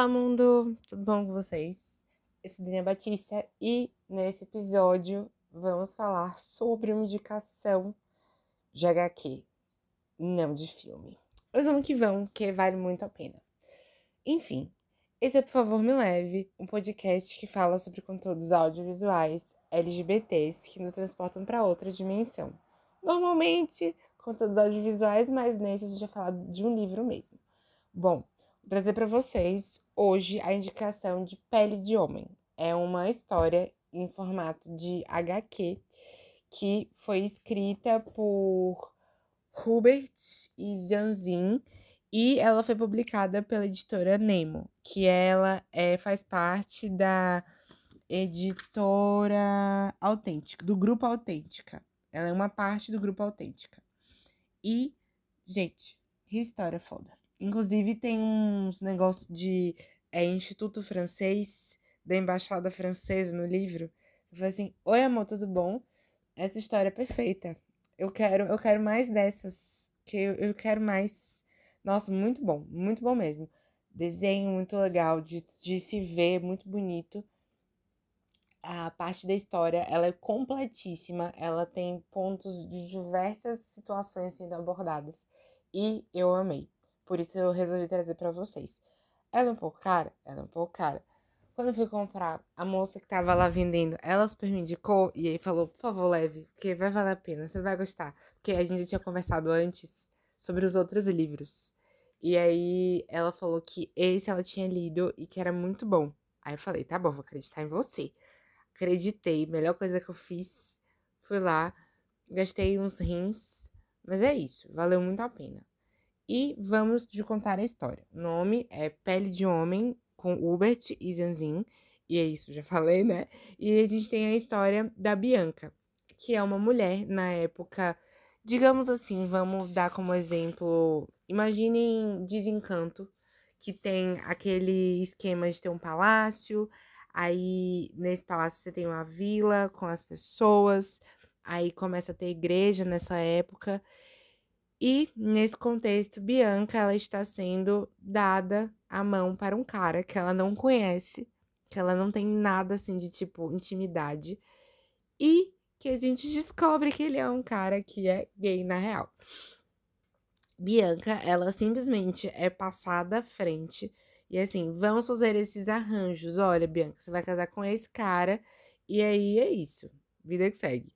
Olá, mundo! Tudo bom com vocês? Eu sou Dina Batista e nesse episódio vamos falar sobre uma indicação de HQ, não de filme. Mas vamos que vão, que vale muito a pena. Enfim, esse é Por Favor Me Leve, um podcast que fala sobre conteúdos audiovisuais LGBTs que nos transportam para outra dimensão. Normalmente, conteúdos audiovisuais, mas nesse a gente vai falar de um livro mesmo. Bom, trazer para vocês hoje a indicação de Pele de Homem. É uma história em formato de HQ que foi escrita por Hubert e Zanzin e ela foi publicada pela editora Nemo, que ela é, faz parte da editora Autêntica, do Grupo Autêntica. Ela é uma parte do Grupo Autêntica. E, gente, que história foda. Inclusive, tem uns negócios de é, Instituto Francês, da Embaixada Francesa no livro. Eu falei assim: Oi, amor, tudo bom? Essa história é perfeita. Eu quero, eu quero mais dessas. Que eu, eu quero mais. Nossa, muito bom, muito bom mesmo. Desenho muito legal de, de se ver, muito bonito a parte da história ela é completíssima, ela tem pontos de diversas situações sendo abordadas e eu amei. Por isso eu resolvi trazer para vocês. Ela é um pouco cara, ela é um pouco cara. Quando eu fui comprar, a moça que tava lá vendendo, ela super me indicou e aí falou: "Por favor, leve, porque vai valer a pena, você vai gostar". Porque a gente tinha conversado antes sobre os outros livros. E aí ela falou que esse ela tinha lido e que era muito bom. Aí eu falei: "Tá bom, vou acreditar em você" acreditei, melhor coisa que eu fiz. Fui lá, gastei uns rins, mas é isso, valeu muito a pena. E vamos de contar a história. O nome é Pele de Homem, com Hubert e Zanzin, e é isso, já falei, né? E a gente tem a história da Bianca, que é uma mulher na época, digamos assim, vamos dar como exemplo, imaginem Desencanto, que tem aquele esquema de ter um palácio, Aí nesse palácio você tem uma vila com as pessoas, aí começa a ter igreja nessa época. E nesse contexto, Bianca ela está sendo dada a mão para um cara que ela não conhece, que ela não tem nada assim de tipo intimidade e que a gente descobre que ele é um cara que é gay na real. Bianca, ela simplesmente é passada à frente e assim, vamos fazer esses arranjos. Olha, Bianca, você vai casar com esse cara. E aí é isso. Vida que segue.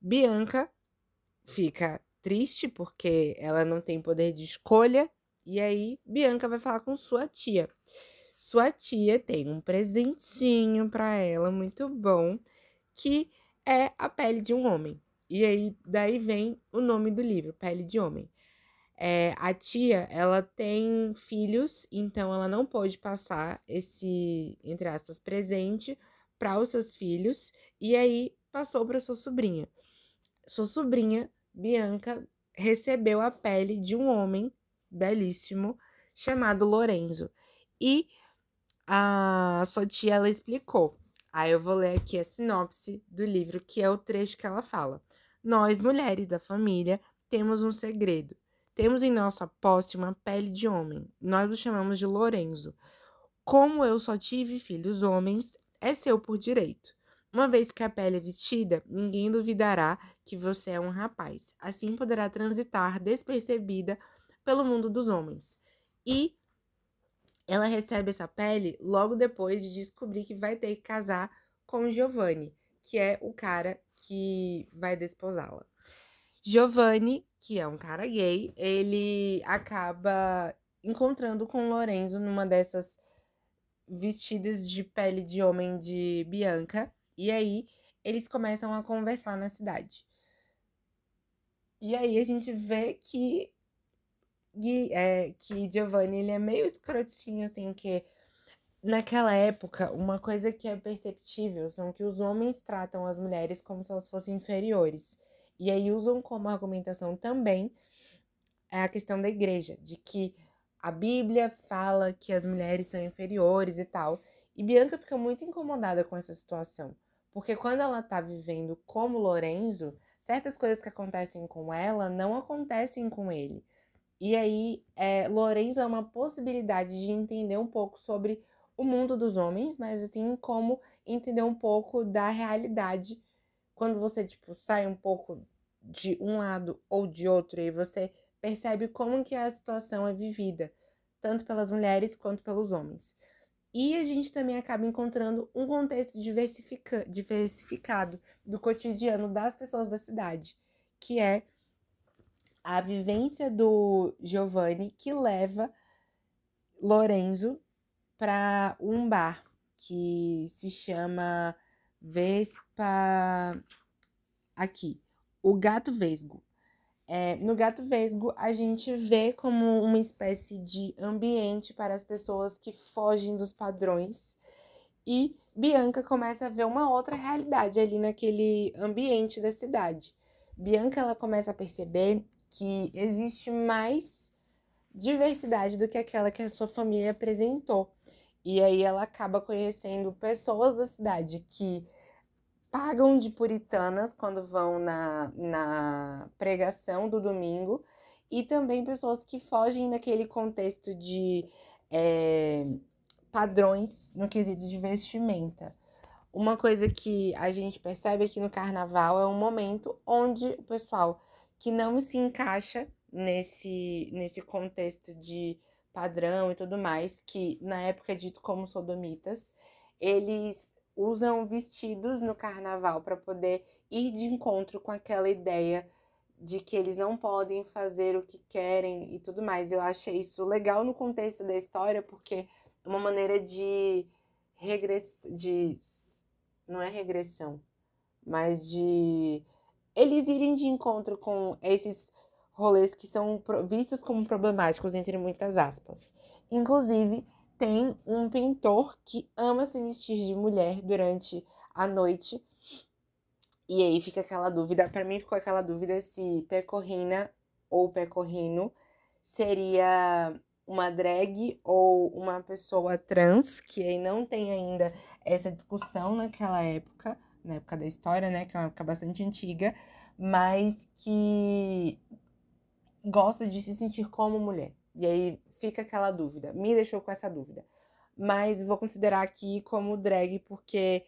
Bianca fica triste porque ela não tem poder de escolha. E aí, Bianca vai falar com sua tia. Sua tia tem um presentinho para ela muito bom, que é a pele de um homem. E aí, daí vem o nome do livro, Pele de Homem. É, a tia, ela tem filhos, então ela não pode passar esse, entre aspas, presente para os seus filhos, e aí passou para sua sobrinha. Sua sobrinha, Bianca, recebeu a pele de um homem belíssimo chamado Lorenzo. E a sua tia, ela explicou. Aí eu vou ler aqui a sinopse do livro, que é o trecho que ela fala. Nós, mulheres da família, temos um segredo temos em nossa posse uma pele de homem. Nós o chamamos de Lorenzo. Como eu só tive filhos homens, é seu por direito. Uma vez que a pele é vestida, ninguém duvidará que você é um rapaz. Assim poderá transitar despercebida pelo mundo dos homens. E ela recebe essa pele logo depois de descobrir que vai ter que casar com Giovanni, que é o cara que vai desposá-la. Giovanni, que é um cara gay, ele acaba encontrando com Lorenzo numa dessas vestidas de pele de homem de Bianca. E aí eles começam a conversar na cidade. E aí a gente vê que é, que Giovanni ele é meio escrotinho, assim, que naquela época, uma coisa que é perceptível são que os homens tratam as mulheres como se elas fossem inferiores. E aí usam como argumentação também a questão da igreja, de que a Bíblia fala que as mulheres são inferiores e tal. E Bianca fica muito incomodada com essa situação, porque quando ela tá vivendo como Lorenzo, certas coisas que acontecem com ela não acontecem com ele. E aí, é, Lourenço é uma possibilidade de entender um pouco sobre o mundo dos homens, mas assim como entender um pouco da realidade quando você tipo sai um pouco de um lado ou de outro e você percebe como que a situação é vivida, tanto pelas mulheres quanto pelos homens. E a gente também acaba encontrando um contexto diversifica diversificado do cotidiano das pessoas da cidade, que é a vivência do Giovanni que leva Lorenzo para um bar que se chama Vespa aqui, o Gato Vesgo. É, no Gato Vesgo, a gente vê como uma espécie de ambiente para as pessoas que fogem dos padrões. E Bianca começa a ver uma outra realidade ali naquele ambiente da cidade. Bianca ela começa a perceber que existe mais diversidade do que aquela que a sua família apresentou. E aí ela acaba conhecendo pessoas da cidade que pagam de puritanas quando vão na, na pregação do domingo, e também pessoas que fogem daquele contexto de é, padrões no quesito de vestimenta. Uma coisa que a gente percebe aqui no carnaval é um momento onde o pessoal que não se encaixa nesse, nesse contexto de padrão e tudo mais, que na época é dito como sodomitas, eles usam vestidos no carnaval para poder ir de encontro com aquela ideia de que eles não podem fazer o que querem e tudo mais. Eu achei isso legal no contexto da história, porque é uma maneira de regressão, de não é regressão, mas de eles irem de encontro com esses rolês que são vistos como problemáticos, entre muitas aspas. Inclusive, tem um pintor que ama se vestir de mulher durante a noite. E aí fica aquela dúvida, para mim ficou aquela dúvida se Pecorrina ou Pecorrino seria uma drag ou uma pessoa trans, que aí não tem ainda essa discussão naquela época, na época da história, né, que é uma época bastante antiga, mas que gosta de se sentir como mulher. E aí fica aquela dúvida, me deixou com essa dúvida. Mas vou considerar aqui como drag porque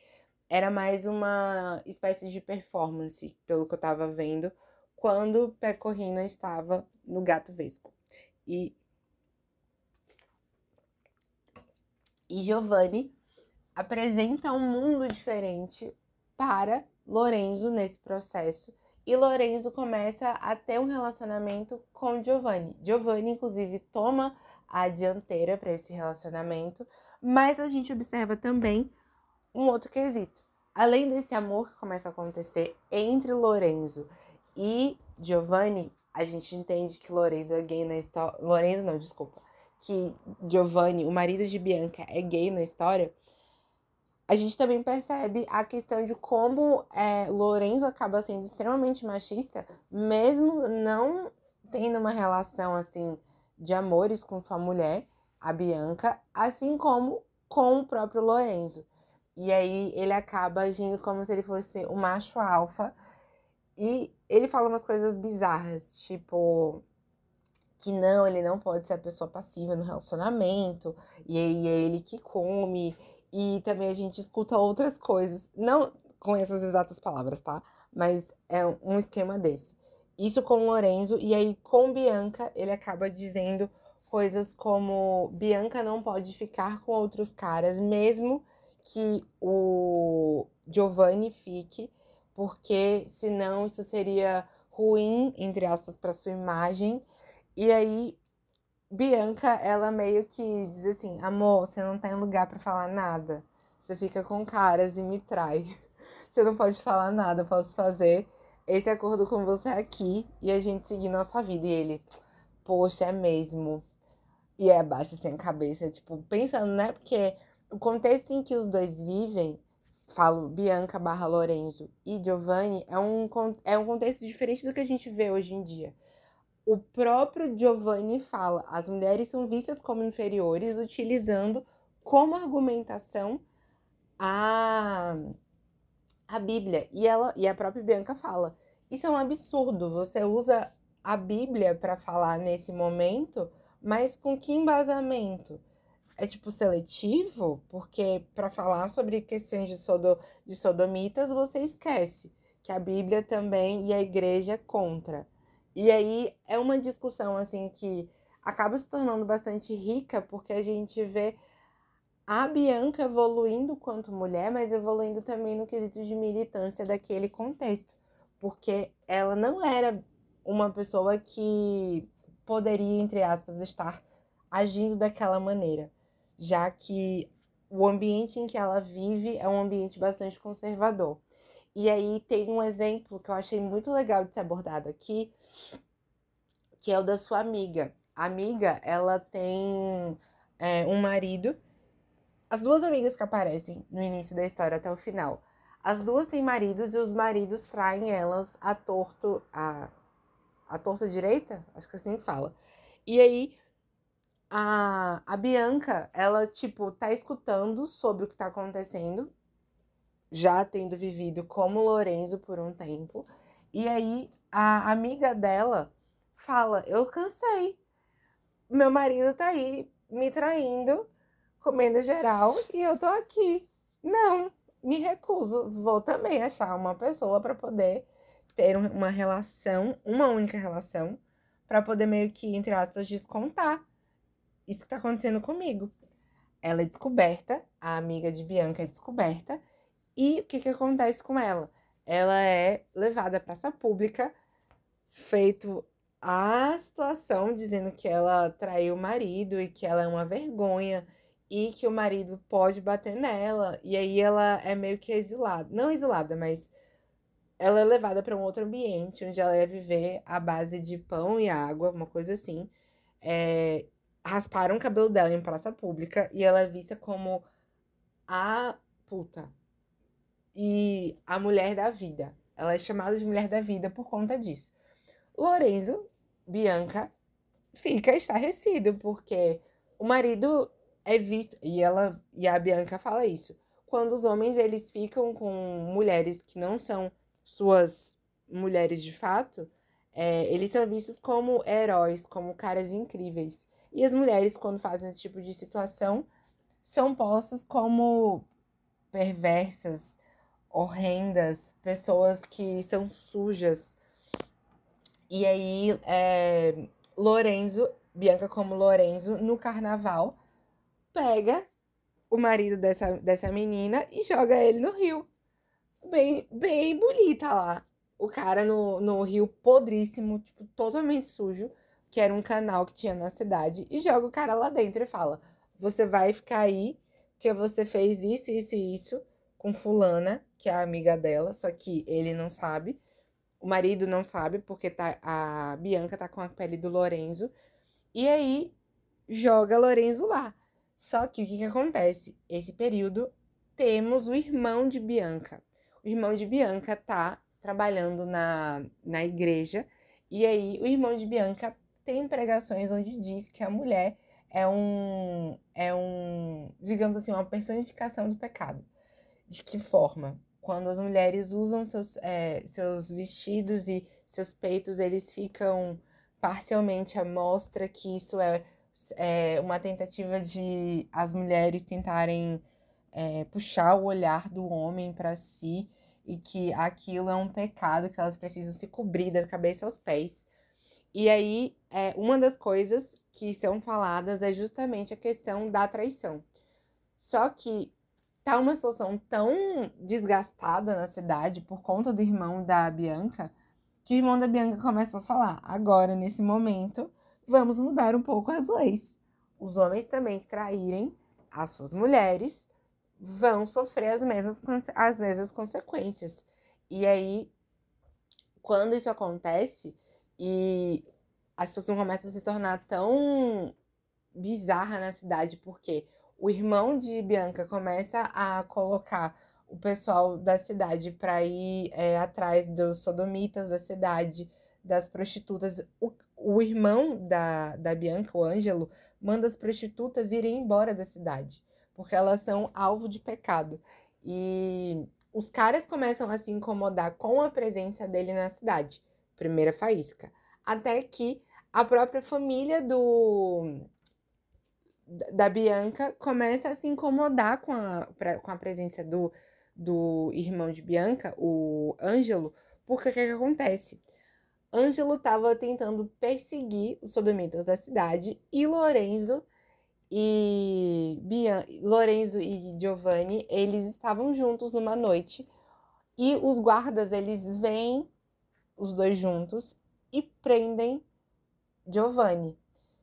era mais uma espécie de performance, pelo que eu tava vendo, quando Pecorrina estava no Gato Vesco. E e Giovanni apresenta um mundo diferente para Lorenzo nesse processo e Lorenzo começa a ter um relacionamento com Giovanni. Giovanni, inclusive, toma a dianteira para esse relacionamento, mas a gente observa também um outro quesito. Além desse amor que começa a acontecer entre Lorenzo e Giovanni, a gente entende que Lorenzo é gay na história. Lorenzo não, desculpa. Que Giovanni, o marido de Bianca, é gay na história a gente também percebe a questão de como é, Lorenzo acaba sendo extremamente machista, mesmo não tendo uma relação assim de amores com sua mulher, a Bianca, assim como com o próprio Lorenzo. E aí ele acaba agindo como se ele fosse o macho alfa. E ele fala umas coisas bizarras, tipo que não, ele não pode ser a pessoa passiva no relacionamento, e aí é ele que come, e também a gente escuta outras coisas, não com essas exatas palavras, tá? Mas é um esquema desse. Isso com Lorenzo, e aí com Bianca, ele acaba dizendo coisas como: Bianca não pode ficar com outros caras, mesmo que o Giovanni fique, porque senão isso seria ruim, entre aspas, para sua imagem. E aí Bianca, ela meio que diz assim: amor, você não tem lugar para falar nada. Você fica com caras e me trai. Você não pode falar nada, eu posso fazer esse acordo com você aqui e a gente seguir nossa vida. E ele, poxa, é mesmo. E é abaixa sem assim, cabeça, tipo, pensando, né? Porque o contexto em que os dois vivem, falo Bianca barra Lorenzo e Giovanni, é um, é um contexto diferente do que a gente vê hoje em dia o próprio Giovanni fala: as mulheres são vistas como inferiores, utilizando como argumentação a, a Bíblia. E, ela, e a própria Bianca fala: isso é um absurdo, você usa a Bíblia para falar nesse momento, mas com que embasamento? É tipo seletivo? Porque para falar sobre questões de, sodo, de sodomitas, você esquece que a Bíblia também e a igreja é contra. E aí é uma discussão assim que acaba se tornando bastante rica, porque a gente vê a Bianca evoluindo quanto mulher, mas evoluindo também no quesito de militância daquele contexto, porque ela não era uma pessoa que poderia, entre aspas, estar agindo daquela maneira, já que o ambiente em que ela vive é um ambiente bastante conservador. E aí tem um exemplo que eu achei muito legal de ser abordado aqui, que é o da sua amiga. A amiga, ela tem é, um marido as duas amigas que aparecem no início da história até o final, as duas têm maridos e os maridos traem elas a torto, a, a torta direita? Acho que assim fala. E aí, a, a Bianca, ela, tipo, tá escutando sobre o que tá acontecendo, já tendo vivido como Lorenzo por um tempo. E aí, a amiga dela fala: Eu cansei. Meu marido tá aí me traindo comendo geral e eu tô aqui. Não, me recuso. Vou também achar uma pessoa para poder ter uma relação, uma única relação, para poder meio que, entre aspas, descontar isso que tá acontecendo comigo. Ela é descoberta, a amiga de Bianca é descoberta, e o que que acontece com ela? Ela é levada à praça pública, feito a situação dizendo que ela traiu o marido e que ela é uma vergonha e que o marido pode bater nela, e aí ela é meio que exilada. Não exilada, mas ela é levada para um outro ambiente, onde ela ia viver à base de pão e água, uma coisa assim. É, rasparam o cabelo dela em praça pública e ela é vista como a puta e a mulher da vida. Ela é chamada de mulher da vida por conta disso. Lorenzo, Bianca, fica estarrecido, porque o marido é visto e ela e a Bianca fala isso. Quando os homens eles ficam com mulheres que não são suas mulheres de fato, é, eles são vistos como heróis, como caras incríveis. E as mulheres, quando fazem esse tipo de situação, são postas como perversas, horrendas, pessoas que são sujas. E aí, é, Lorenzo, Bianca como Lorenzo, no carnaval, pega o marido dessa, dessa menina e joga ele no rio. Bem, bem bonita lá. O cara no, no rio podríssimo, tipo, totalmente sujo, que era um canal que tinha na cidade, e joga o cara lá dentro e fala: Você vai ficar aí, que você fez isso, isso e isso com fulana, que é a amiga dela, só que ele não sabe. O marido não sabe, porque tá, a Bianca tá com a pele do Lorenzo. E aí joga Lorenzo lá. Só que o que, que acontece? Esse período temos o irmão de Bianca. O irmão de Bianca tá trabalhando na, na igreja, e aí o irmão de Bianca tem pregações onde diz que a mulher é um, é um, digamos assim, uma personificação do pecado. De que forma? Quando as mulheres usam seus, é, seus vestidos e seus peitos, eles ficam parcialmente à mostra, que isso é é, uma tentativa de as mulheres tentarem é, puxar o olhar do homem para si e que aquilo é um pecado, que elas precisam se cobrir da cabeça aos pés. E aí, é, uma das coisas que são faladas é justamente a questão da traição. Só que tá uma situação tão desgastada na cidade por conta do irmão da Bianca, que o irmão da Bianca começa a falar: agora, nesse momento, vamos mudar um pouco as leis. Os homens também que traírem as suas mulheres vão sofrer as mesmas, as mesmas consequências. E aí, quando isso acontece e a situação começa a se tornar tão bizarra na cidade, porque o irmão de Bianca começa a colocar o pessoal da cidade para ir é, atrás dos sodomitas da cidade, das prostitutas. O, o irmão da, da Bianca, o Ângelo, manda as prostitutas irem embora da cidade, porque elas são alvo de pecado. E os caras começam a se incomodar com a presença dele na cidade. Primeira faísca. até que a própria família do da Bianca começa a se incomodar com a, com a presença do, do irmão de Bianca, o Ângelo, porque o que, que acontece? Ângelo estava tentando perseguir os sodomitas da cidade e Lorenzo e Bian... Lorenzo e Giovanni, eles estavam juntos numa noite e os guardas, eles veem os dois juntos e prendem Giovanni.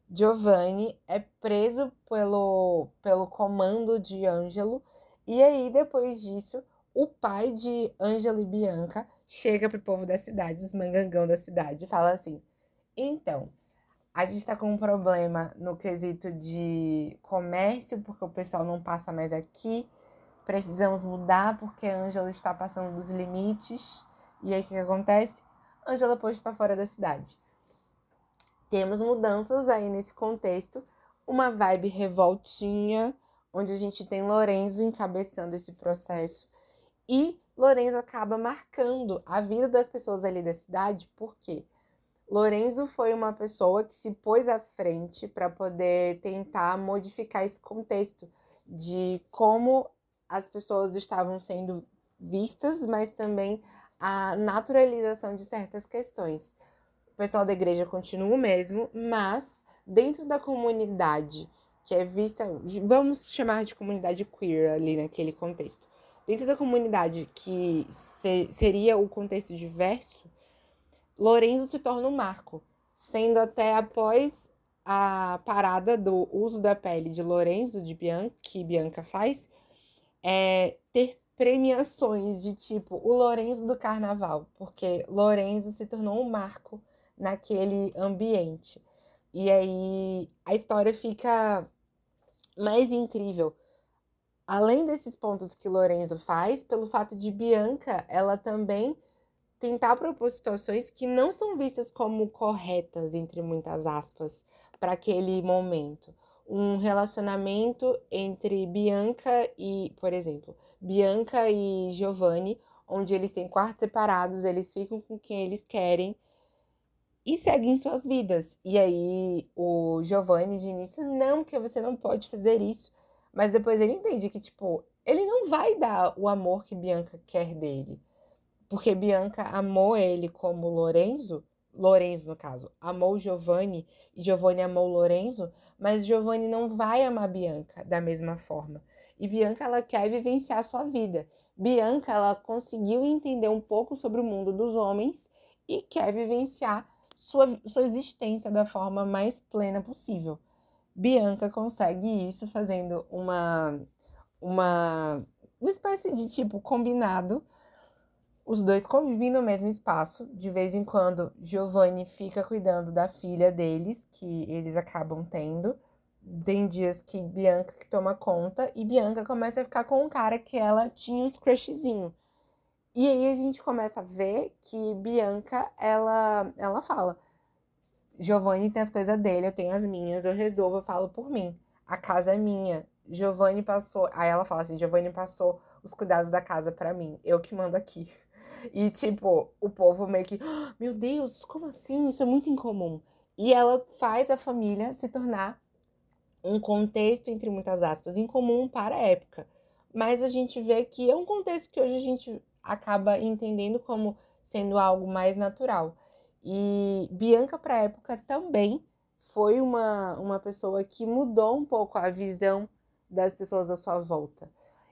Giovanni é preso pelo, pelo comando de Ângelo, e aí depois disso, o pai de Ângelo e Bianca chega pro povo da cidade, os mangangão da cidade, e fala assim: então, a gente tá com um problema no quesito de comércio, porque o pessoal não passa mais aqui. Precisamos mudar porque Ângelo está passando dos limites. E aí o que, que acontece? Ângela é posto para fora da cidade temos mudanças aí nesse contexto, uma vibe revoltinha, onde a gente tem Lorenzo encabeçando esse processo. E Lorenzo acaba marcando a vida das pessoas ali da cidade, porque Lorenzo foi uma pessoa que se pôs à frente para poder tentar modificar esse contexto de como as pessoas estavam sendo vistas, mas também a naturalização de certas questões o pessoal da igreja continua o mesmo, mas dentro da comunidade que é vista, vamos chamar de comunidade queer ali naquele contexto. Dentro da comunidade que se, seria o contexto diverso, Lorenzo se torna um marco, sendo até após a parada do uso da pele de Lorenzo, de Bianca, que Bianca faz, é ter premiações de tipo o Lorenzo do carnaval, porque Lorenzo se tornou um marco naquele ambiente. E aí a história fica mais incrível. Além desses pontos que Lorenzo faz, pelo fato de Bianca, ela também tentar propor situações que não são vistas como corretas, entre muitas aspas, para aquele momento. Um relacionamento entre Bianca e, por exemplo, Bianca e Giovanni, onde eles têm quartos separados, eles ficam com quem eles querem, e seguem suas vidas. E aí o Giovanni de início, não, que você não pode fazer isso. Mas depois ele entende que, tipo, ele não vai dar o amor que Bianca quer dele. Porque Bianca amou ele como Lorenzo, Lorenzo no caso, amou Giovanni e Giovanni amou Lorenzo, mas Giovanni não vai amar Bianca da mesma forma. E Bianca ela quer vivenciar a sua vida. Bianca ela conseguiu entender um pouco sobre o mundo dos homens e quer vivenciar sua, sua existência da forma mais plena possível. Bianca consegue isso fazendo uma, uma, uma espécie de tipo combinado. Os dois convivem no mesmo espaço. De vez em quando, Giovanni fica cuidando da filha deles, que eles acabam tendo. Tem dias que Bianca que toma conta e Bianca começa a ficar com um cara que ela tinha uns crushzinho. E aí a gente começa a ver que Bianca, ela, ela fala: Giovanni tem as coisas dele, eu tenho as minhas, eu resolvo, eu falo por mim. A casa é minha. Giovanni passou. Aí ela fala assim: Giovanni passou os cuidados da casa para mim, eu que mando aqui. E, tipo, o povo meio que, oh, meu Deus, como assim? Isso é muito incomum. E ela faz a família se tornar um contexto, entre muitas aspas, incomum para a época. Mas a gente vê que é um contexto que hoje a gente acaba entendendo como sendo algo mais natural. E Bianca, para a época, também foi uma, uma pessoa que mudou um pouco a visão das pessoas à sua volta.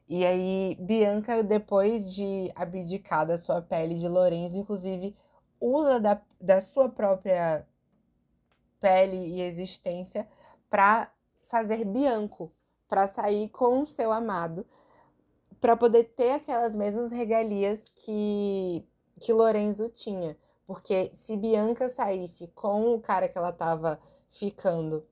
E aí, Bianca, depois de abdicar da sua pele de Lorenzo, inclusive, usa da, da sua própria pele e existência para fazer Bianco, para sair com o seu amado para poder ter aquelas mesmas regalias que, que Lorenzo tinha. Porque se Bianca saísse com o cara que ela estava ficando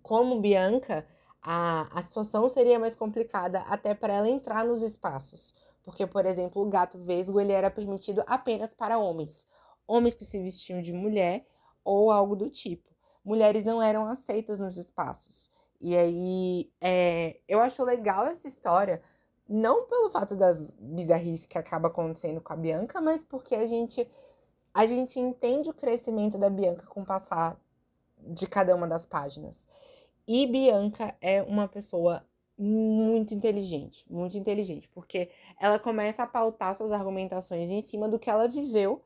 como Bianca, a, a situação seria mais complicada até para ela entrar nos espaços. Porque, por exemplo, o gato vesgo ele era permitido apenas para homens. Homens que se vestiam de mulher ou algo do tipo. Mulheres não eram aceitas nos espaços. E aí, é, eu acho legal essa história, não pelo fato das bizarrices que acaba acontecendo com a Bianca, mas porque a gente a gente entende o crescimento da Bianca com o passar de cada uma das páginas. E Bianca é uma pessoa muito inteligente, muito inteligente, porque ela começa a pautar suas argumentações em cima do que ela viveu,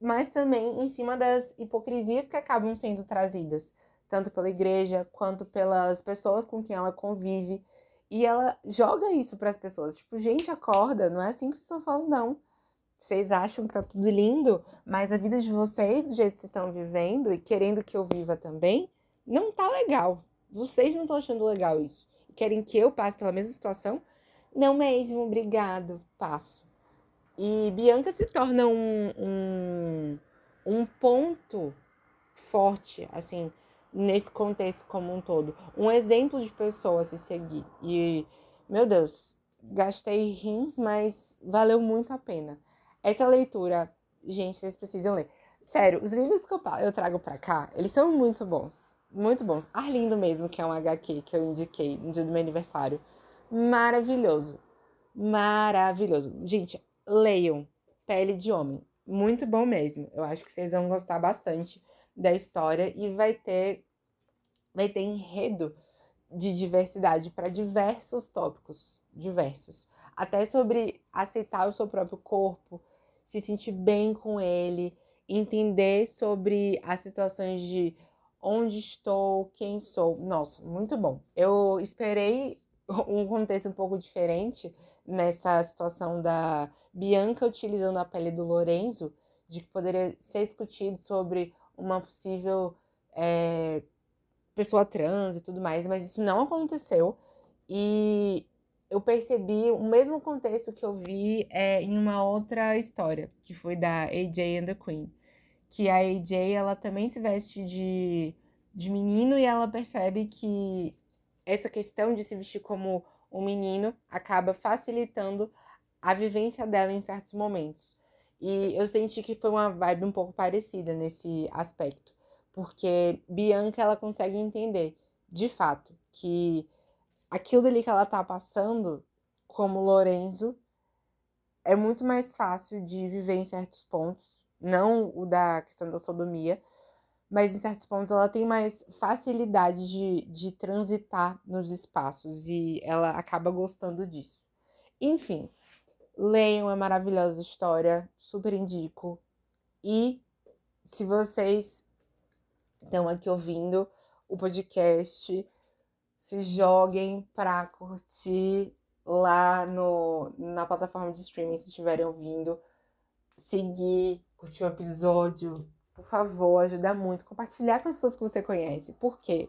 mas também em cima das hipocrisias que acabam sendo trazidas, tanto pela igreja quanto pelas pessoas com quem ela convive. E ela joga isso para as pessoas, tipo, gente, acorda, não é assim que vocês estão falando, não. Vocês acham que tá tudo lindo, mas a vida de vocês, do jeito que vocês estão vivendo e querendo que eu viva também, não tá legal. Vocês não estão achando legal isso querem que eu passe pela mesma situação? Não mesmo, obrigado, passo. E Bianca se torna um, um, um ponto forte, assim, nesse contexto como um todo. Um exemplo de pessoa a se seguir. E, meu Deus, gastei rins, mas valeu muito a pena. Essa leitura, gente, vocês precisam ler. Sério, os livros que eu trago pra cá, eles são muito bons muito bons. Arlindo mesmo, que é um HQ que eu indiquei no dia do meu aniversário. Maravilhoso. Maravilhoso. Gente, leiam Pele de Homem. Muito bom mesmo. Eu acho que vocês vão gostar bastante da história e vai ter vai ter enredo de diversidade para diversos tópicos, diversos. Até sobre aceitar o seu próprio corpo, se sentir bem com ele, entender sobre as situações de onde estou, quem sou. Nossa, muito bom. Eu esperei um contexto um pouco diferente nessa situação da Bianca utilizando a pele do Lorenzo, de que poderia ser discutido sobre uma possível é, pessoa trans e tudo mais, mas isso não aconteceu. E eu percebi o mesmo contexto que eu vi é, em uma outra história, que foi da AJ and the Queen que a AJ ela também se veste de, de menino e ela percebe que essa questão de se vestir como um menino acaba facilitando a vivência dela em certos momentos. E eu senti que foi uma vibe um pouco parecida nesse aspecto, porque Bianca ela consegue entender, de fato, que aquilo ali que ela tá passando como Lorenzo é muito mais fácil de viver em certos pontos não o da questão da sodomia, mas em certos pontos ela tem mais facilidade de, de transitar nos espaços e ela acaba gostando disso. Enfim, leiam a maravilhosa história, super indico. E se vocês estão aqui ouvindo o podcast, se joguem para curtir lá no, na plataforma de streaming se estiverem ouvindo, seguir curtir o episódio, por favor, ajuda muito. Compartilhar com as pessoas que você conhece. Por quê?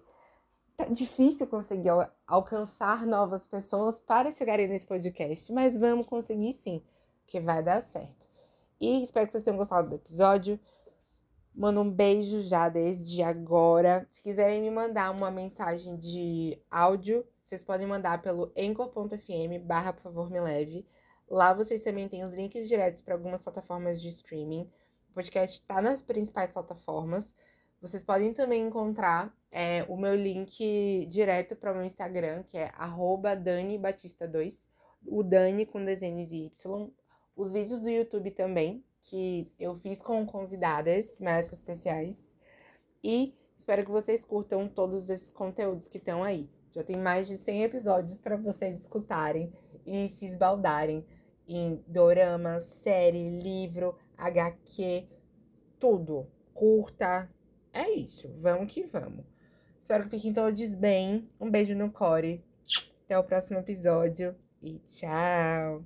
Tá difícil conseguir al alcançar novas pessoas para chegarem nesse podcast, mas vamos conseguir sim, que vai dar certo. E espero que vocês tenham gostado do episódio. Mando um beijo já desde agora. Se quiserem me mandar uma mensagem de áudio, vocês podem mandar pelo anchor.fm barra por favor me leve. Lá vocês também têm os links diretos para algumas plataformas de streaming. O podcast está nas principais plataformas. Vocês podem também encontrar é, o meu link direto para o meu Instagram, que é DaniBatista2, o Dani com desenhos e Y. Os vídeos do YouTube também, que eu fiz com convidadas mais especiais. E espero que vocês curtam todos esses conteúdos que estão aí. Já tem mais de 100 episódios para vocês escutarem e se esbaldarem em doramas, série, livro, HQ, tudo. Curta. É isso. Vamos que vamos. Espero que fiquem todos bem. Um beijo no core. Até o próximo episódio e tchau.